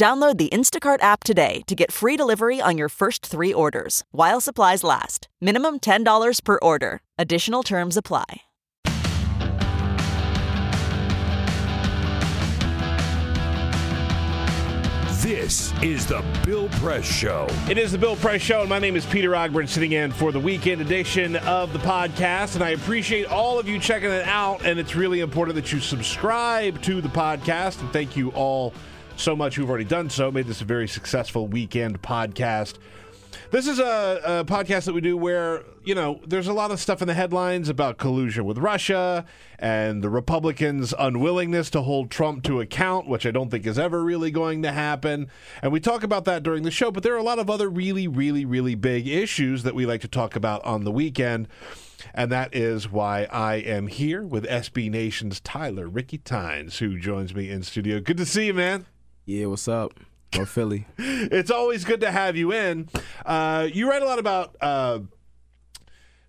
Download the Instacart app today to get free delivery on your first three orders while supplies last. Minimum $10 per order. Additional terms apply. This is the Bill Press Show. It is the Bill Press Show, and my name is Peter Ogburn, sitting in for the weekend edition of the podcast. And I appreciate all of you checking it out. And it's really important that you subscribe to the podcast. And thank you all so much who've already done so. Made this a very successful weekend podcast. This is a, a, podcast that we do where, you know, there's a lot of stuff in the headlines about collusion with Russia and the Republicans' unwillingness to hold Trump to account, which I don't think is ever really going to happen. And we talk about that during the show, but there are a lot of other really, really, really big issues that we like to talk about on the weekend. And that is why I am here with SB Nation's Tyler Ricky Tynes, who joins me in studio. Good to see you, man. Yeah, what's up? Or Philly. it's always good to have you in. Uh, you write a lot about uh,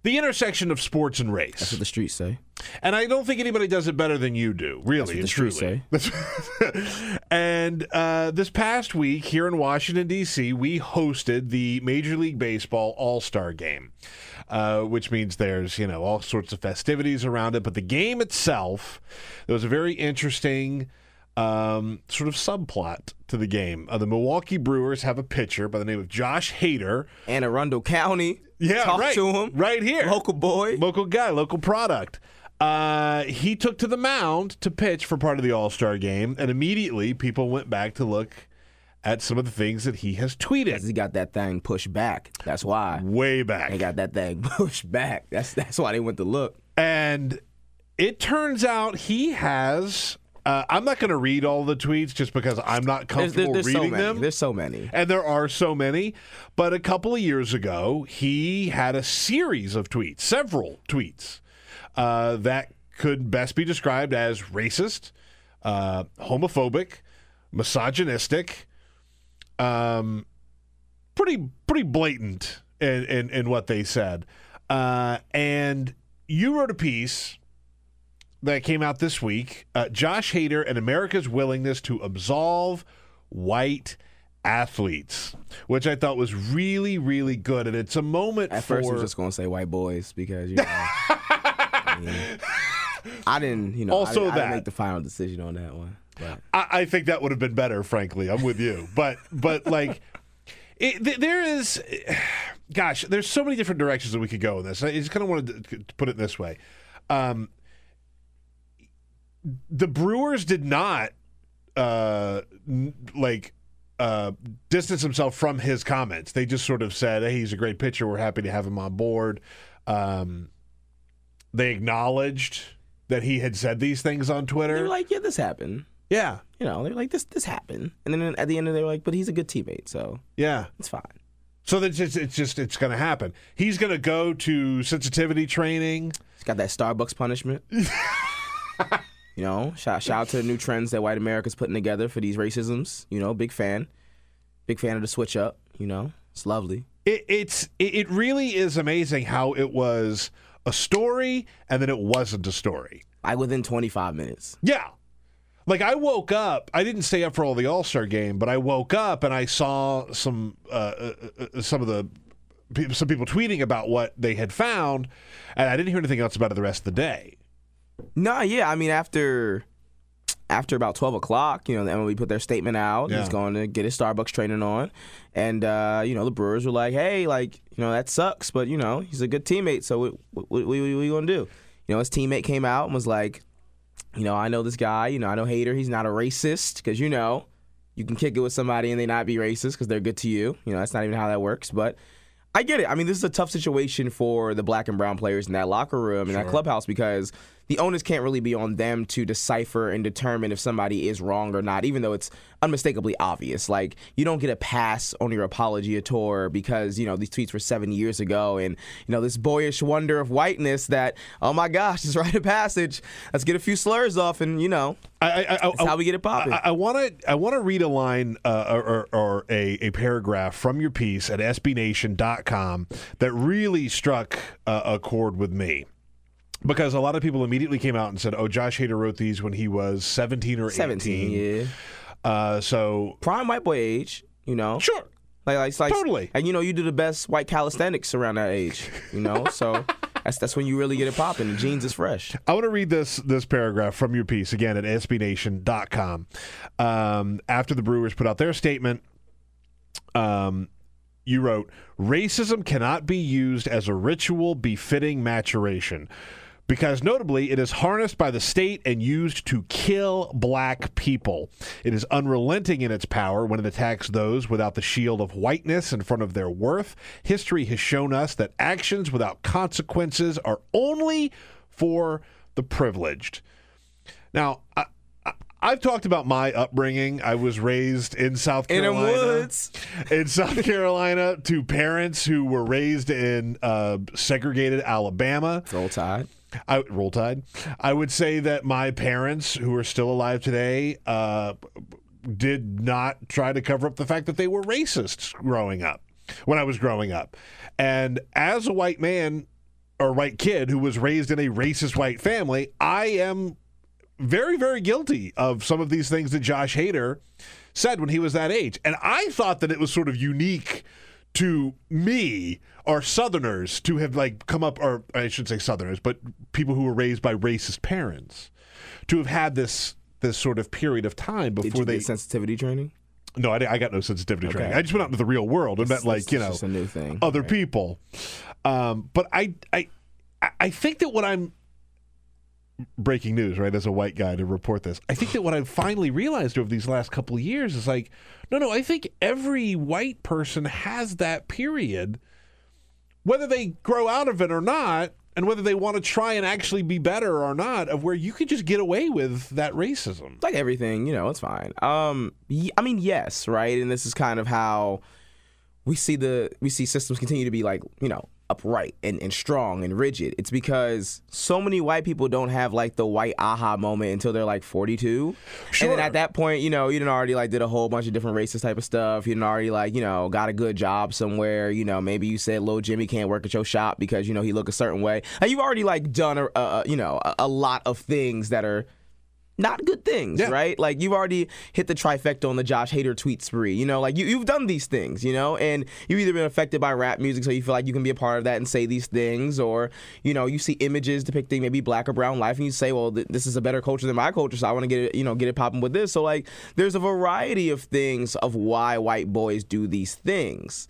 the intersection of sports and race. That's what the streets say. And I don't think anybody does it better than you do, really That's and what the truly. streets say. and uh, this past week here in Washington, D.C., we hosted the Major League Baseball All Star Game, uh, which means there's, you know, all sorts of festivities around it. But the game itself, there was a very interesting um, sort of subplot to the game. Uh, the Milwaukee Brewers have a pitcher by the name of Josh Hader. Anne Arundel County. Yeah, Talk right. to him. Right here. Local boy. Local guy, local product. Uh, he took to the mound to pitch for part of the All Star game, and immediately people went back to look at some of the things that he has tweeted. He got that thing pushed back. That's why. Way back. They got that thing pushed back. That's that's why they went to look. And it turns out he has. Uh, I'm not going to read all the tweets just because I'm not comfortable there's so reading many. them. There's so many. and there are so many. But a couple of years ago, he had a series of tweets, several tweets, uh, that could best be described as racist, uh, homophobic, misogynistic, um, pretty pretty blatant in, in, in what they said. Uh, and you wrote a piece that came out this week uh, Josh Hader and America's willingness to absolve white athletes, which I thought was really, really good. And it's a moment At for. first, I was just gonna say white boys because you know. I, mean, I didn't, you know, Also I, I that. didn't make the final decision on that one. But I, I think that would have been better, frankly. I'm with you. But, but like, it, th- there is, gosh, there's so many different directions that we could go in this. I just kind of wanted to, to put it this way. Um, the Brewers did not uh, n- like uh, distance himself from his comments. They just sort of said, "Hey, he's a great pitcher. We're happy to have him on board." Um, they acknowledged that he had said these things on Twitter. they were like, "Yeah, this happened." yeah, You know, they were like, "This, this happened," and then at the end, of they were like, "But he's a good teammate, so yeah. it's fine." So that's just, it's just it's going to happen. He's going to go to sensitivity training. He's got that Starbucks punishment. you know, shout, shout out to the new trends that white America's putting together for these racisms. You know, big fan. Big fan of the switch up. You know, it's lovely. It, it's it, really is amazing how it was a story and then it wasn't a story. Like within 25 minutes. Yeah. Like I woke up, I didn't stay up for all the All Star game, but I woke up and I saw some uh, uh, uh, some of the some people tweeting about what they had found, and I didn't hear anything else about it the rest of the day. No, yeah. I mean, after after about 12 o'clock, you know, the MLB put their statement out. Yeah. He's going to get his Starbucks training on. And, uh, you know, the Brewers were like, hey, like, you know, that sucks, but, you know, he's a good teammate. So what, what, what, what are you going to do? You know, his teammate came out and was like, you know, I know this guy. You know, I know Hader. He's not a racist because, you know, you can kick it with somebody and they not be racist because they're good to you. You know, that's not even how that works. But I get it. I mean, this is a tough situation for the black and brown players in that locker room and that clubhouse because the onus can't really be on them to decipher and determine if somebody is wrong or not, even though it's unmistakably obvious. Like you don't get a pass on your apology tour because you know these tweets were seven years ago, and you know this boyish wonder of whiteness that oh my gosh, this rite of passage. Let's get a few slurs off, and you know I, I, I, that's how we get it popping. I want to I want to read a line uh, or, or a, a paragraph from your piece at SBNation.com that really struck uh, a chord with me. Because a lot of people immediately came out and said, "Oh, Josh Hader wrote these when he was 17 or 18." 17, yeah. Uh, so Prime white boy age, you know. sure. Like, like, it's like Totally. and you know you do the best white calisthenics around that age, you know. so that's that's when you really get it popping. The jeans is fresh. I want to read this this paragraph from your piece again at SBNation.com. Um, after the Brewers put out their statement, um, you wrote, "Racism cannot be used as a ritual befitting maturation." Because notably, it is harnessed by the state and used to kill black people. It is unrelenting in its power when it attacks those without the shield of whiteness in front of their worth. History has shown us that actions without consequences are only for the privileged. Now, I, I've talked about my upbringing. I was raised in South Carolina. In woods. In South Carolina, to parents who were raised in uh, segregated Alabama. Roll Tide. I roll tide. I would say that my parents, who are still alive today, uh, did not try to cover up the fact that they were racists growing up when I was growing up. And as a white man or white kid who was raised in a racist white family, I am very, very guilty of some of these things that Josh Hader said when he was that age. And I thought that it was sort of unique to me or Southerners to have like come up, or I shouldn't say Southerners, but people who were raised by racist parents to have had this this sort of period of time Did before you they. sensitivity training? no, I, I got no sensitivity training. I just went out into the real world and met like you know a new thing. other Right. people. Um, but I, I, I think that what I'm breaking news, right? As a white guy to report this, I think that what I've finally realized over these last couple of years is like, no, no, I think every white person has that period, whether they grow out of it or not. And whether they want to try and actually be better or not, of where you could just get away with that racism. like everything, you know, it's fine. Um, I mean, yes, right, and this is kind of how we see the we see systems continue to be like you know upright and, and strong and rigid. It's because so many white people don't have like the white aha moment until they're like 42. And Sure. then at that point, you know, you done already like did a whole bunch of different racist type of stuff. You done already like, you know, got a good job somewhere. You know, maybe you said little Jimmy can't work at your shop because, you know, he look a certain way. And you've already like done a, a you know, a, a lot of things that are not good things, Yeah. right? Like you've already hit the trifecta on the Josh Hader tweet spree. You know, like you, you've done these things, you know, and you've either been affected by rap music, so you feel like you can be a part of that and say these things, or you know, you see images depicting maybe black or brown life, and you say, well, th- this is a better culture than my culture, so I want to get it, you know, get it popping with this. So like, there's a variety of things of why white boys do these things.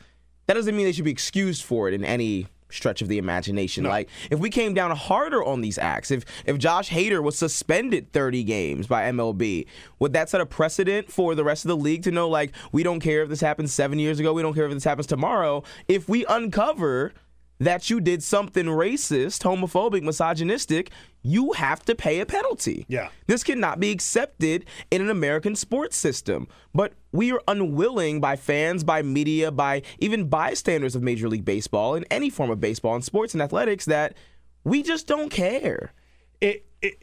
That doesn't mean they should be excused for it in any stretch of the imagination. Like if we came down harder on these acts, if if Josh Hader was suspended 30 games by MLB, would that set a precedent for the rest of the league to know like we don't care if this happened 7 years ago, we don't care if this happens tomorrow if we uncover that you did something racist, homophobic, misogynistic, you have to pay a penalty. Yeah. This cannot be accepted in an American sports system. But we are unwilling by fans, by media, by even bystanders of Major League Baseball and any form of baseball and sports and athletics that we just don't care. it, it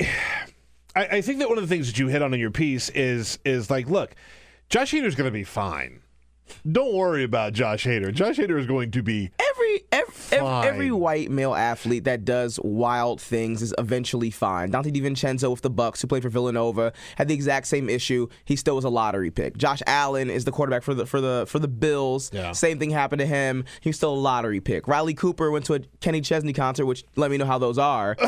I, I think that one of the things that you hit on in your piece is is like, look, Josh Hader's going to be fine. Don't worry about Josh Hader. Josh Hader is going to be Every every, every white male athlete that does wild things is eventually fine. Donte DiVincenzo with the Bucks, who played for Villanova, had the exact same issue. He still was a lottery pick. Josh Allen is the quarterback for the for the for the Bills. Yeah. Same thing happened to him. He was still a lottery pick. Riley Cooper went to a Kenny Chesney concert, which let me know how those are.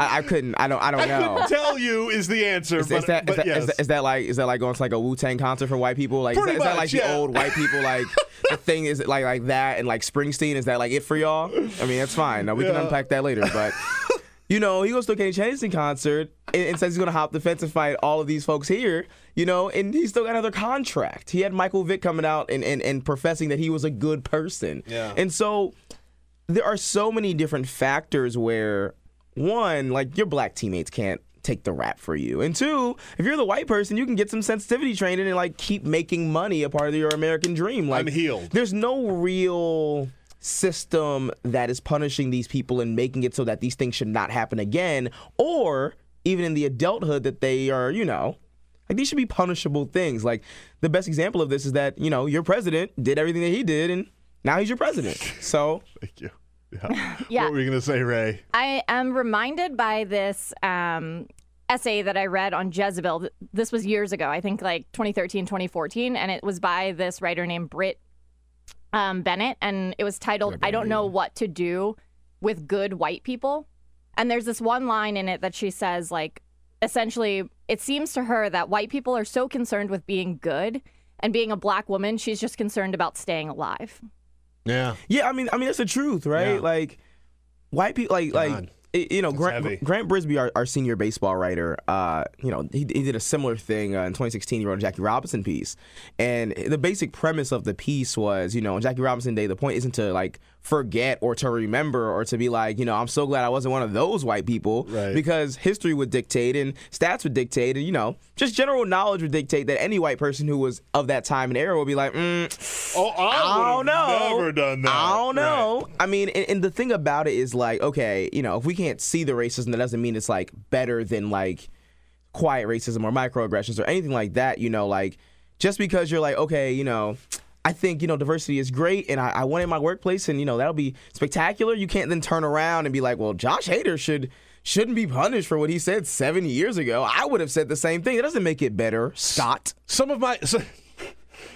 I, I, couldn't. I don't. I don't I know. tell you is the answer. Is, but, is that, but is, that, yes. is, that, is that like is that like going to like a Wu Tang concert for white people? Like is that, is that like much, the old white people like the thing is it like like that and like Springsteen is that like it for y'all? I mean that's fine. Now we can unpack that later. But you know he goes to a Kenny Chesney concert and, and says he's gonna hop the fence and fight all of these folks here. You know, and he's still got another contract. He had Michael Vick coming out and, and, and professing that he was a good person. Yeah. And so there are so many different factors where one, like your black teammates can't take the rap for you. And two, if you're the white person, you can get some sensitivity training and like keep making money a part of your American dream. Like I'm healed. There's no real system that is punishing these people and making it so that these things should not happen again or even in the adulthood that they are, you know, like these should be punishable things. Like the best example of this is that, you know, your president did everything that he did and now he's your president. So Thank you. Yeah. Yeah. What were you going to say, Ray? I am reminded by this um, essay that I read on Jezebel. This was years ago, I think like 2013, 2014, and it was by this writer named Brit um, Bennett, and it was titled "I Don't Know What to Do with Good White People." And there's this one line in it that she says, like, essentially, it seems to her that white people are so concerned with being good, and being a black woman, she's just concerned about staying alive. Yeah. Yeah, I mean, I mean that's the truth, right? Yeah. Like white people, like God. like you know. Grant, Grant Brisbee, our, our senior baseball writer, uh, you know, he, he did a similar thing uh, in 2016. He wrote a Jackie Robinson piece, and the basic premise of the piece was, you know, on Jackie Robinson Day, the point isn't to like forget or to remember or to be like, you know, I'm so glad I wasn't one of those white people, Right. because history would dictate and stats would dictate, and you know, just general knowledge would dictate that any white person who was of that time and era would be like, mm, Oh, I, I don't know. Never done that. I don't know. I mean, and, and the thing about it is like, okay, you know, if we can't see the racism, that doesn't mean it's like better than like quiet racism or microaggressions or anything like that. You know, like just because you're like, okay, you know. I think you know diversity is great, and I, I want it in my workplace, and you know that'll be spectacular. You can't then turn around and be like, "Well, Josh Hader should shouldn't be punished for what he said seven years ago." I would have said the same thing. It doesn't make it better, Scott. Some of my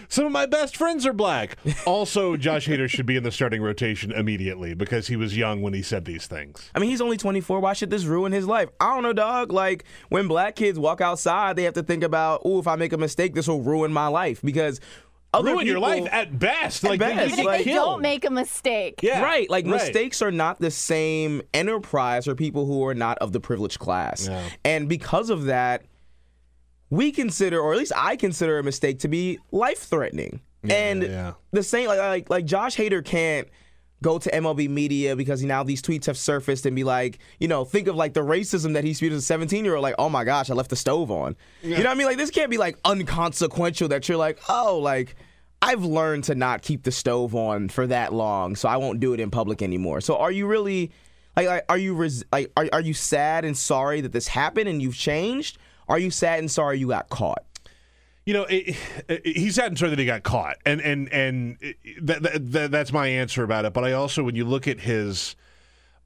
some of my best friends are black. Also, Josh Hader should be in the starting rotation immediately because he was young when he said these things. I mean, he's only 24. Why should this ruin his life? I don't know, dog. Like, when black kids walk outside, they have to think about, oh, if I make a mistake, this will ruin my life. Because other Ruin your life at best. At like best. you Even get if like- they killed. don't make a mistake. yeah, Right. Like, right. mistakes are not the same enterprise for people who are not of the privileged class. Yeah. And because of that, we consider, or at least I consider a mistake to be life threatening. and yeah. the same, like, like, like Josh Hader can't go to MLB media because now these tweets have surfaced and be like, you know, think of like the racism that he spewed as a 17 year old, like, oh my gosh, I left the stove on. You know what I mean? Like, this can't be like unconsequential that you're like, oh, like, I've learned to not keep the stove on for that long, so I won't do it in public anymore. So are you really like, like are you res- like are, are you sad and sorry that this happened and you've changed? Are you sad and sorry you got caught? You know, it, it, he's and sorry that he got caught, and and and that, that, that that's my answer about it. But I also, when you look at his,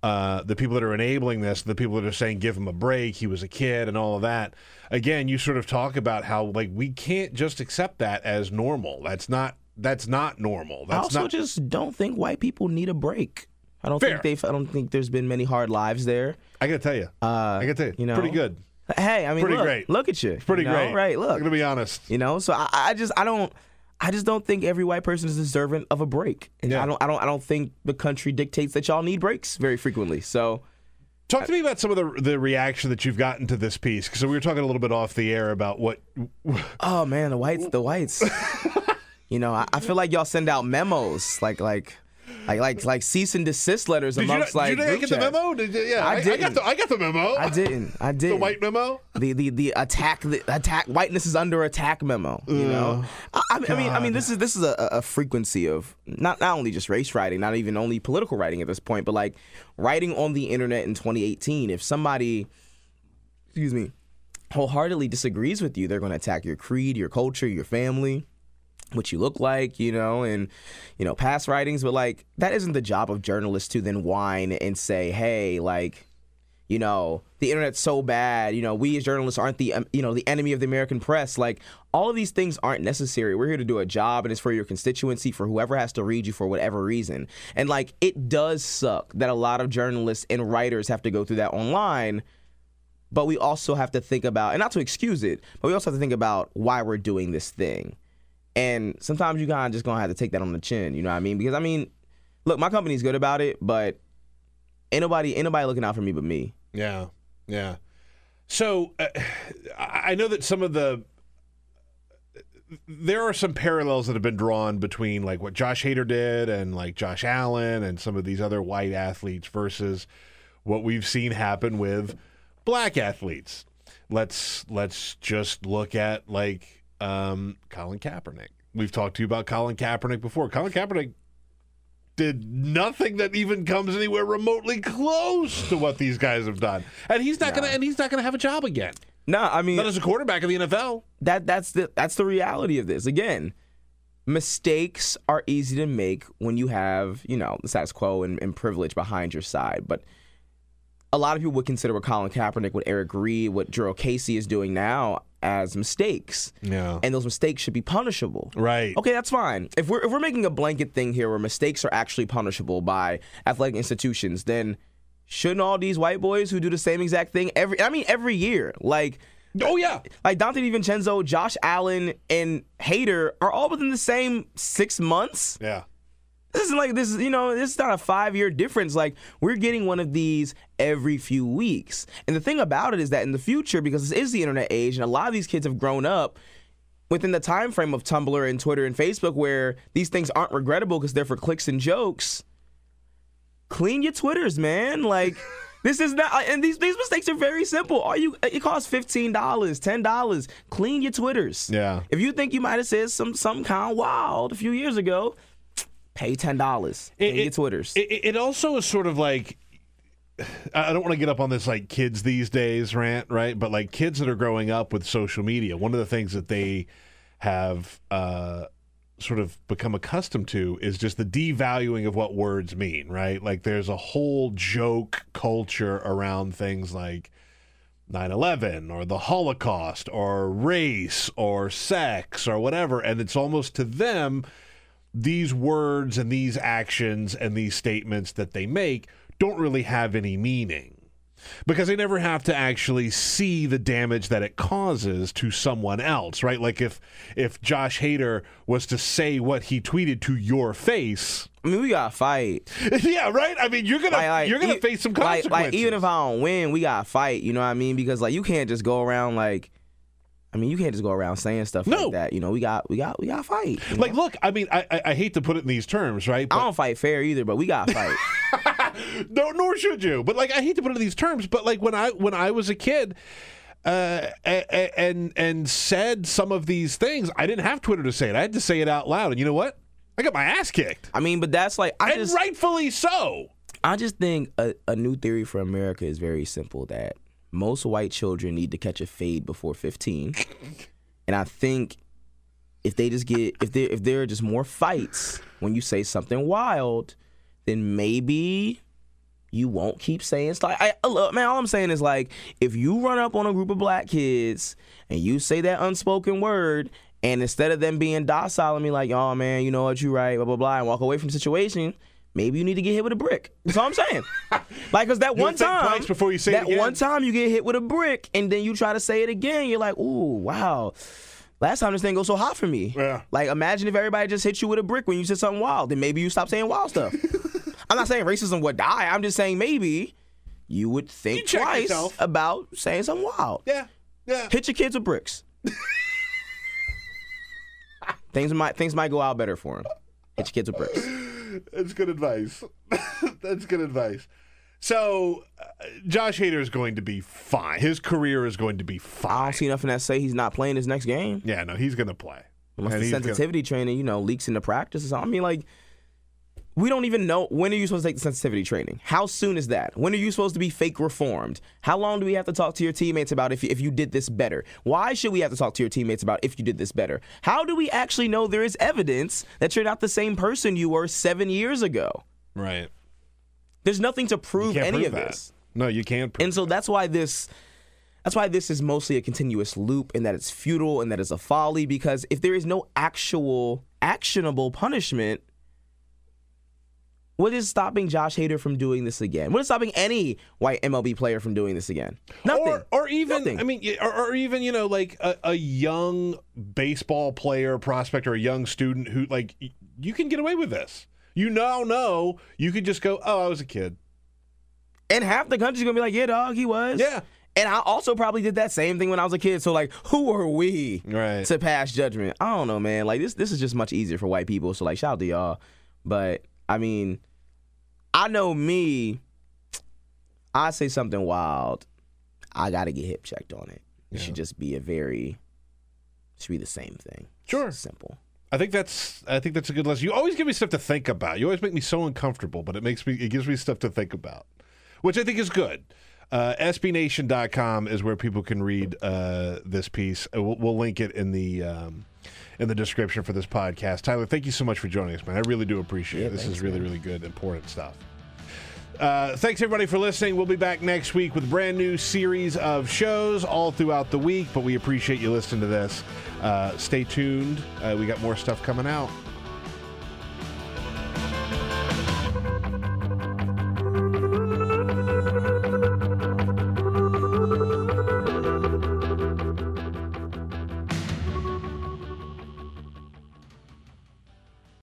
uh, the people that are enabling this, the people that are saying give him a break, he was a kid, and all of that. Again, you sort of talk about how like we can't just accept that as normal. That's not that's not normal. I also not. just don't think white people need a break. I don't Fair. think they've I don't think there's been many hard lives there. I gotta tell you, Uh, I gotta tell you, you know, pretty good, Hey, I mean, Pretty look, great. look at you. pretty you know? great. Right, Look. I'm gonna be honest. You know, so I, I just I don't I just don't think every white person is deserving of a break. And Yeah. I don't I don't I don't think the country dictates that y'all need breaks very frequently. So Talk to me about some of the the reaction that you've gotten to this piece So we were talking a little bit off the air about what. oh man, the whites the whites. you know, I, I feel like y'all send out memos like like like like like cease and desist letters Did you, amongst not, like did you not get the memo? Did you, yeah, I I, I got didn't. the I got the memo. I didn't. I the didn't. white memo. the the the attack the attack whiteness is under attack memo you know I, I mean- I mean I mean this is this is a, a frequency of not not only just race writing not even only political writing at this point but like writing on the internet in 2018 if somebody excuse me wholeheartedly disagrees with you they're going to attack your creed your culture your family what you look like, you know, and you know, past writings, but like that isn't the job of journalists to then whine and say, "Hey, like, you know, the internet's so bad. You know, we as journalists aren't the um, you know the enemy of the American press. Like, all of these things aren't necessary. We're here to do a job, and it's for your constituency, for whoever has to read you for whatever reason. And like, it does suck that a lot of journalists and writers have to go through that online." But we also have to think about, and not to excuse it, but we also have to think about why we're doing this thing. And sometimes you kind of just gonna have to take that on the chin. You know what I mean? Because I mean, look, my company's good about it, but ain't nobody ain't nobody looking out for me but me. Yeah, yeah. So uh, I I know that some of the there are some parallels that have been drawn between like what Josh Hader did and like Josh Allen and some of these other white athletes versus what we've seen happen with black athletes. Let's let's just look at like um, Colin Kaepernick. We've talked to you about Colin Kaepernick before. Colin Kaepernick did nothing that even comes anywhere remotely close to what these guys have done, and he's not gonna and he's not gonna have a job again. No, I mean Not as a quarterback of the NFL. that that's the that's the reality of this. Again, mistakes are easy to make when you have you know the status quo and, and privilege behind your side, but a lot of people would consider what Colin Kaepernick, what Eric Reid, what Gerald Casey is doing now as mistakes, Yeah. and those mistakes should be punishable. Right. Okay, that's fine. If we're if we're making a blanket thing here where mistakes are actually punishable by athletic institutions, then shouldn't all these white boys who do the same exact thing every I mean every year, like Oh yeah. like Donte DiVincenzo, Josh Allen, and Hader are all within the same six months. Yeah. This isn't like this is you know this is not a five year difference. Like we're getting one of these every few weeks. And the thing about it is that in the future, because this is the internet age, and a lot of these kids have grown up within the time frame of Tumblr and Twitter and Facebook, where these things aren't regrettable because they're for clicks and jokes. Clean your twitters, man. Like. This is not, and these these mistakes are very simple. All you, it costs fifteen dollars, ten dollars. Clean your twitters. Yeah. If you think you might have said some some kind of wild a few years ago, pay ten dollars. Your twitters. It, it also is sort of like I don't want to get up on this like kids these days rant, right? But like kids that are growing up with social media, one of the things that they have uh, sort of become accustomed to is just the devaluing of what words mean, right? Like there's a whole joke culture around things like 9 11 or the Holocaust or race or sex or whatever. And it's almost to them, these words and these actions and these statements that they make don't really have any meaning because they never have to actually see the damage that it causes to someone else, right? Like if if Josh Hader was to say what he tweeted to your face, I mean, we gotta fight. yeah, right. I mean, you're gonna Like, like, you're gonna e- face some like- consequences. Like, even if I don't win, we gotta fight. You know what I mean? Because like you can't just go around like. I mean, you can't just go around saying stuff No. like that. You know, we got, we got, we got to fight. you know? like, look, I mean, I, I I hate to put it in these terms, right? I don't fight fair either, but we got to fight. no, nor should you. But like, I hate to put it in these terms, but like when I when I was a kid, uh, and and said some of these things, I didn't have Twitter to say it. I had to say it out loud. And you know what? I got my ass kicked, I mean, but that's like I and just, rightfully so. I just think a, a new theory for America is very simple that most white children need to catch a fade before 15. and I think if they just get if there if there are just more fights when you say something wild, then maybe you won't keep saying stuff. I, I man, all I'm saying is like if you run up on a group of black kids and you say that unspoken word and instead of them being docile and be like, "Oh man, you know what, you right," blah blah blah, and walk away from the situation, maybe you need to get hit with a brick. That's all I'm saying. like, cause that You'll one time, before you say it that one time you get hit with a brick and then you try to say it again, you're like, "Ooh, wow." Last time this thing goes so hot for me. Yeah. Like, imagine if everybody just hit you with a brick when you said something wild. Then maybe you stop saying wild stuff. I'm not saying racism would die. I'm just saying maybe you would think You twice yourself. about saying something wild. Yeah, yeah. Hit your kids with bricks. things might things might go out better for them. Hit your kids with bricks. That's good advice. That's good advice. So, uh, Josh Hader is going to be fine. His career is going to be I fine. don't see nothing that say he's not playing his next game. Yeah, no, he's going to play. Unless And the he's gonna- sensitivity training, you know, leaks into practice or something. I mean, like, we don't even know when are you supposed to take the sensitivity training? How soon is that? When are you supposed to be fake reformed? How long do we have to talk to your teammates about if you, if you did this better? Why should we have to talk to your teammates about if you did this better? How do we actually know there is evidence that you're not the same person you were seven years ago? right. There's nothing to prove any prove of that. this. No, you can't prove And so that's why this that's why this is mostly a continuous loop and that it's futile and that it's a folly because if there is no actual actionable punishment what is stopping Josh Hader from doing this again? What is stopping any white MLB player from doing this again? Nothing. Or, or even, Nothing. I mean, or, or even, you know, like a, a young baseball player, prospect, or a young student who, like, you can get away with this. You now know you could just go, oh, I was a kid. and half the country's gonna be like, yeah, dog, he was. Yeah. And I also probably did that same thing when I was a kid. So like, who are we Right. to pass judgment? I don't know, man. Like this, this is just much easier for white people. So like, shout out to y'all. But I mean, I know me. I say something wild, I got to get hip checked on it. It should just be a very, should be the same thing. Sure. Simple. I think that's I think that's a good lesson. You always give me stuff to think about. You always make me so uncomfortable, but it makes me it gives me stuff to think about, which I think is good. Uh, SBNation.com is where people can read uh, this piece. Uh, We'll, we'll link it in the um, in the description for this podcast. Tyler, thank you so much for joining us, man. I really do appreciate it. This is really really good, important stuff. Uh, thanks everybody for listening. We'll be back next week with a brand new series of shows all throughout the week. But we appreciate you listening to this. Uh, stay tuned. Uh, we got more stuff coming out.